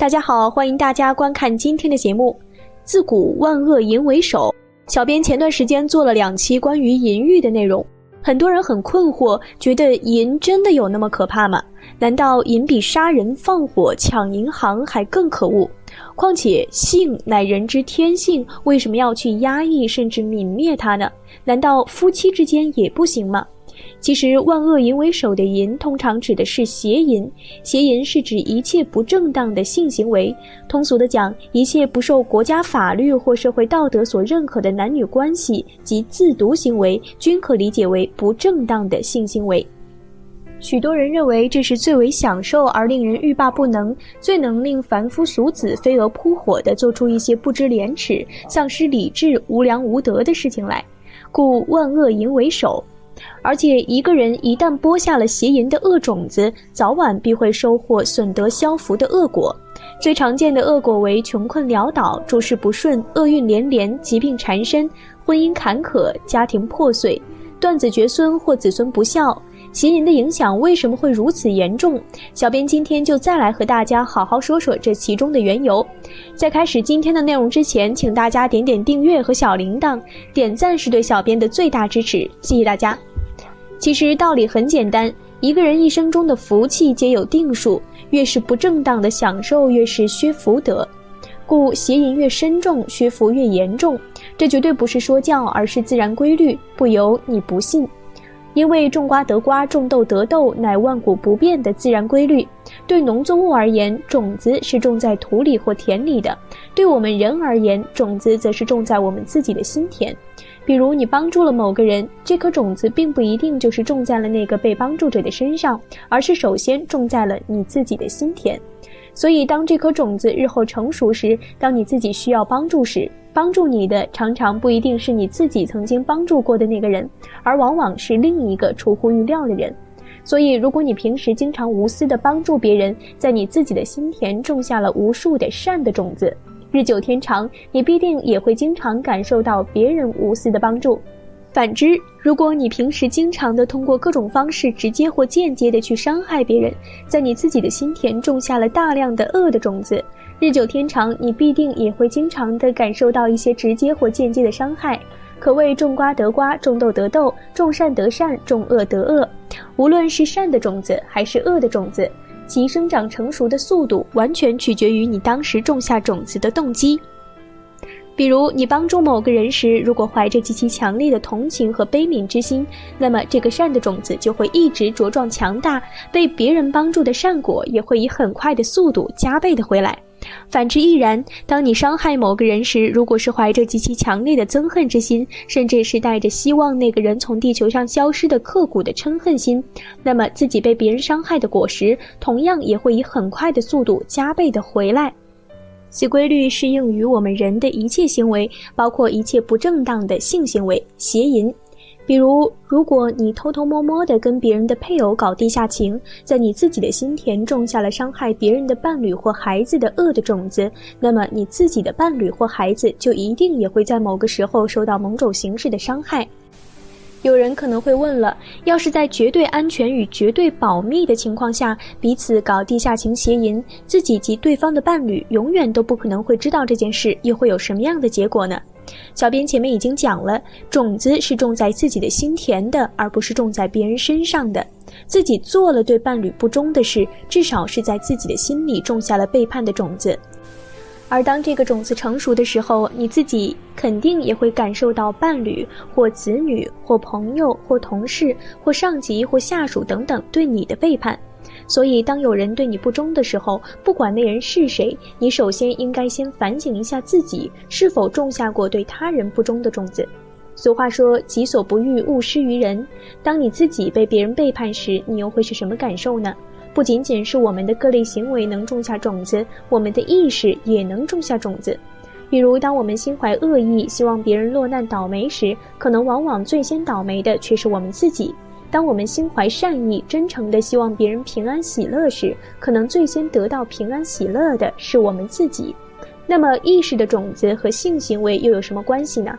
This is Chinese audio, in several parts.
大家好，欢迎大家观看今天的节目。自古万恶淫为首，小编前段时间做了两期关于淫欲的内容，很多人很困惑，觉得淫真的有那么可怕吗？难道淫比杀人放火抢银行还更可恶？况且性乃人之天性，为什么要去压抑甚至泯灭它呢？难道夫妻之间也不行吗？其实，万恶淫为首的淫，通常指的是邪淫。邪淫是指一切不正当的性行为。通俗的讲，一切不受国家法律或社会道德所认可的男女关系及自毒行为，均可理解为不正当的性行为。许多人认为这是最为享受而令人欲罢不能、最能令凡夫俗子飞蛾扑火的做出一些不知廉耻、丧失理智、无良无德的事情来，故万恶淫为首。而且，一个人一旦播下了邪淫的恶种子，早晚必会收获损德消福的恶果。最常见的恶果为穷困潦倒、诸事不顺、厄运连连、疾病缠身、婚姻坎坷、家庭破碎、断子绝孙或子孙不孝。邪淫的影响为什么会如此严重？小编今天就再来和大家好好说说这其中的缘由。在开始今天的内容之前，请大家点点订阅和小铃铛，点赞是对小编的最大支持，谢谢大家。其实道理很简单，一个人一生中的福气皆有定数，越是不正当的享受，越是削福德，故邪淫越深重，学佛越严重。这绝对不是说教，而是自然规律，不由你不信。因为种瓜得瓜，种豆得豆，乃万古不变的自然规律。对农作物而言，种子是种在土里或田里的；对我们人而言，种子则是种在我们自己的心田。比如你帮助了某个人，这颗种子并不一定就是种在了那个被帮助者的身上，而是首先种在了你自己的心田。所以，当这颗种子日后成熟时，当你自己需要帮助时，帮助你的常常不一定是你自己曾经帮助过的那个人，而往往是另一个出乎预料的人。所以，如果你平时经常无私地帮助别人，在你自己的心田种下了无数的善的种子。日久天长，你必定也会经常感受到别人无私的帮助。反之，如果你平时经常的通过各种方式直接或间接的去伤害别人，在你自己的心田种下了大量的恶的种子。日久天长，你必定也会经常的感受到一些直接或间接的伤害。可谓种瓜得瓜，种豆得豆，种善得善，种恶得恶。无论是善的种子还是恶的种子。其生长成熟的速度完全取决于你当时种下种子的动机。比如，你帮助某个人时，如果怀着极其强烈的同情和悲悯之心，那么这个善的种子就会一直茁壮强大，被别人帮助的善果也会以很快的速度加倍的回来。反之亦然。当你伤害某个人时，如果是怀着极其强烈的憎恨之心，甚至是带着希望那个人从地球上消失的刻骨的嗔恨心，那么自己被别人伤害的果实，同样也会以很快的速度加倍的回来。此规律适应于我们人的一切行为，包括一切不正当的性行为、邪淫。比如，如果你偷偷摸摸地跟别人的配偶搞地下情，在你自己的心田种下了伤害别人的伴侣或孩子的恶的种子，那么你自己的伴侣或孩子就一定也会在某个时候受到某种形式的伤害。有人可能会问了：要是在绝对安全与绝对保密的情况下，彼此搞地下情邪淫，自己及对方的伴侣永远都不可能会知道这件事，又会有什么样的结果呢？小编前面已经讲了，种子是种在自己的心田的，而不是种在别人身上的。自己做了对伴侣不忠的事，至少是在自己的心里种下了背叛的种子。而当这个种子成熟的时候，你自己肯定也会感受到伴侣或子女或朋友或同事或上级或下属等等对你的背叛。所以，当有人对你不忠的时候，不管那人是谁，你首先应该先反省一下自己是否种下过对他人不忠的种子。俗话说：“己所不欲，勿施于人。”当你自己被别人背叛时，你又会是什么感受呢？不仅仅是我们的各类行为能种下种子，我们的意识也能种下种子。比如，当我们心怀恶意，希望别人落难倒霉时，可能往往最先倒霉的却是我们自己。当我们心怀善意、真诚地希望别人平安喜乐时，可能最先得到平安喜乐的是我们自己。那么，意识的种子和性行为又有什么关系呢？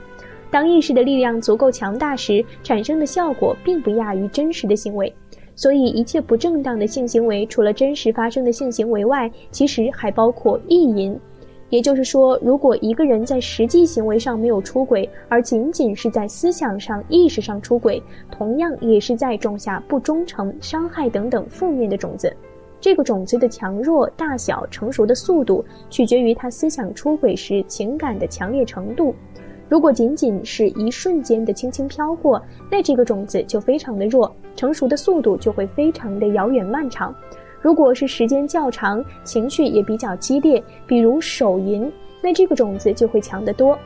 当意识的力量足够强大时，产生的效果并不亚于真实的行为。所以一切不正当的性行为，除了真实发生的性行为外，其实还包括意淫。也就是说，如果一个人在实际行为上没有出轨，而仅仅是在思想上、意识上出轨，同样也是在种下不忠诚、伤害等等负面的种子。这个种子的强弱、大小、成熟的速度，取决于他思想出轨时情感的强烈程度。如果仅仅是一瞬间的轻轻飘过，那这个种子就非常的弱，成熟的速度就会非常的遥远漫长。如果是时间较长，情绪也比较激烈，比如手淫，那这个种子就会强得多。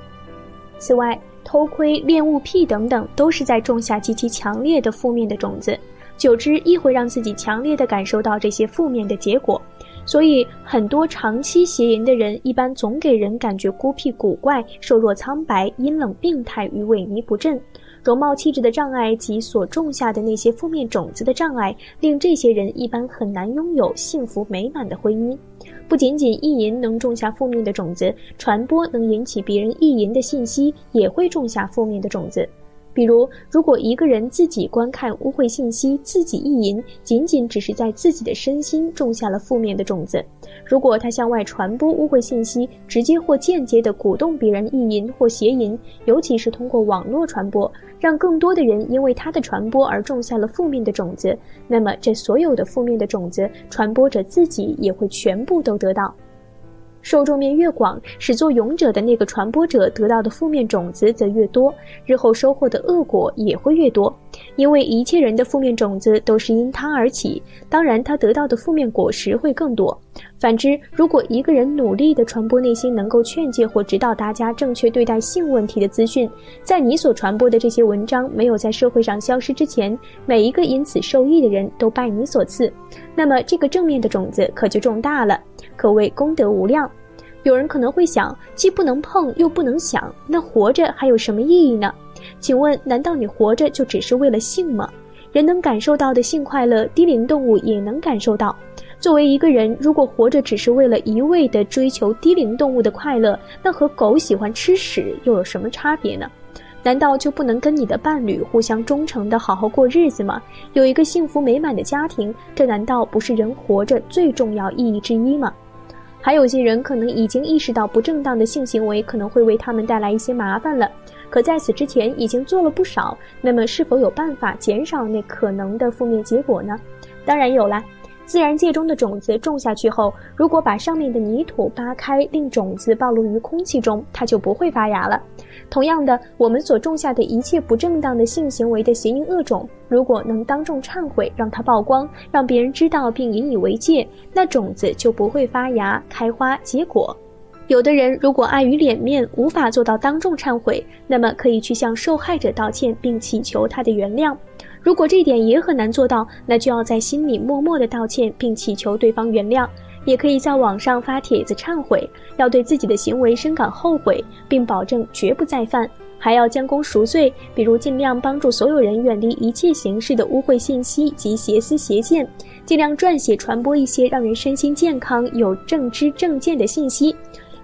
此外，偷窥、恋物癖等等，都是在种下极其强烈的负面的种子，久之亦会让自己强烈的感受到这些负面的结果。所以，很多长期邪淫的人，一般总给人感觉孤僻古怪、瘦弱苍白、阴冷病态与萎靡不振。容貌气质的障碍及所种下的那些负面种子的障碍，令这些人一般很难拥有幸福美满的婚姻。不仅仅意淫能种下负面的种子，传播能引起别人意淫的信息也会种下负面的种子。比如，如果一个人自己观看污秽信息，自己意淫，仅仅只是在自己的身心种下了负面的种子；如果他向外传播污秽信息，直接或间接地鼓动别人意淫或邪淫，尤其是通过网络传播，让更多的人因为他的传播而种下了负面的种子，那么这所有的负面的种子，传播者自己也会全部都得到。受众面越广，始作俑者的那个传播者得到的负面种子则越多，日后收获的恶果也会越多。因为一切人的负面种子都是因他而起，当然他得到的负面果实会更多。反之，如果一个人努力地传播那些能够劝诫或指导大家正确对待性问题的资讯，在你所传播的这些文章没有在社会上消失之前，每一个因此受益的人都拜你所赐，那么这个正面的种子可就种大了。可谓功德无量。有人可能会想，既不能碰又不能想，那活着还有什么意义呢？请问，难道你活着就只是为了性吗？人能感受到的性快乐，低龄动物也能感受到。作为一个人，如果活着只是为了一味的追求低龄动物的快乐，那和狗喜欢吃屎又有什么差别呢？难道就不能跟你的伴侣互相忠诚的好好过日子吗？有一个幸福美满的家庭，这难道不是人活着最重要意义之一吗？还有些人可能已经意识到不正当的性行为可能会为他们带来一些麻烦了，可在此之前已经做了不少。那么是否有办法减少那可能的负面结果呢？当然有了。自然界中的种子种下去后，如果把上面的泥土扒开，令种子暴露于空气中，它就不会发芽了。同样的，我们所种下的一切不正当的性行为的邪淫恶种，如果能当众忏悔，让它曝光，让别人知道并引以为戒，那种子就不会发芽、开花、结果。有的人如果碍于脸面，无法做到当众忏悔，那么可以去向受害者道歉，并祈求他的原谅。如果这点也很难做到，那就要在心里默默的道歉，并祈求对方原谅。也可以在网上发帖子忏悔，要对自己的行为深感后悔，并保证绝不再犯。还要将功赎罪，比如尽量帮助所有人远离一切形式的污秽信息及邪思邪见，尽量撰写传播一些让人身心健康、有正知正见的信息。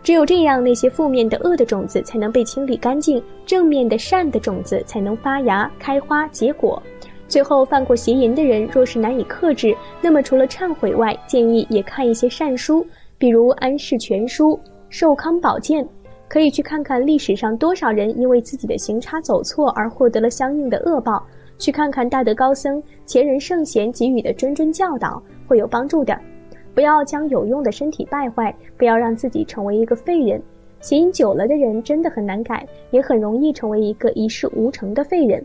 只有这样，那些负面的恶的种子才能被清理干净，正面的善的种子才能发芽、开花、结果。最后，犯过邪淫的人若是难以克制，那么除了忏悔外，建议也看一些善书，比如《安世全书》《寿康宝鉴》，可以去看看历史上多少人因为自己的行差走错而获得了相应的恶报，去看看大德高僧、前人圣贤给予的谆谆教导，会有帮助的。不要将有用的身体败坏，不要让自己成为一个废人。邪淫久了的人真的很难改，也很容易成为一个一事无成的废人。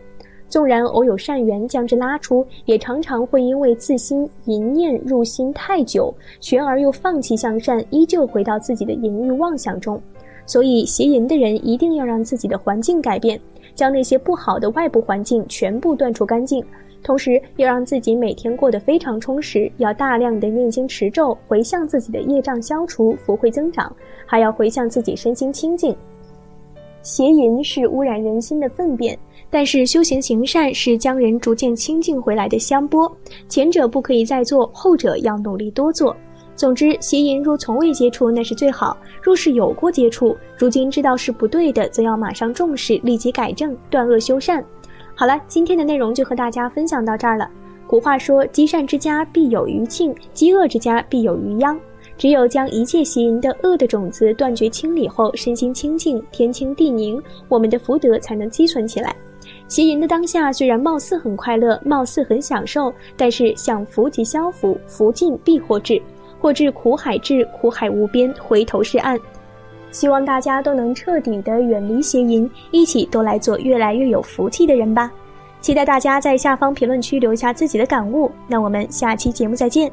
纵然偶有善缘将之拉出，也常常会因为自心淫念入心太久，悬而又放弃向善，依旧回到自己的淫欲妄想中。所以，邪淫的人一定要让自己的环境改变，将那些不好的外部环境全部断除干净，同时要让自己每天过得非常充实，要大量的念经持咒，回向自己的业障消除，福慧增长，还要回向自己身心清净。邪淫是污染人心的粪便。但是修行行善是将人逐渐清净回来的香波，前者不可以再做，后者要努力多做。总之，邪淫若从未接触，那是最好；若是有过接触，如今知道是不对的，则要马上重视，立即改正，断恶修善。好了，今天的内容就和大家分享到这儿了。古话说：“积善之家必有余庆，积恶之家必有余殃。”只有将一切邪淫的恶的种子断绝清理后，身心清净，天清地宁，我们的福德才能积存起来。邪淫的当下虽然貌似很快乐，貌似很享受，但是享福即消福，福尽必获至，或至苦海至，苦海无边，回头是岸。希望大家都能彻底的远离邪淫，一起都来做越来越有福气的人吧。期待大家在下方评论区留下自己的感悟。那我们下期节目再见。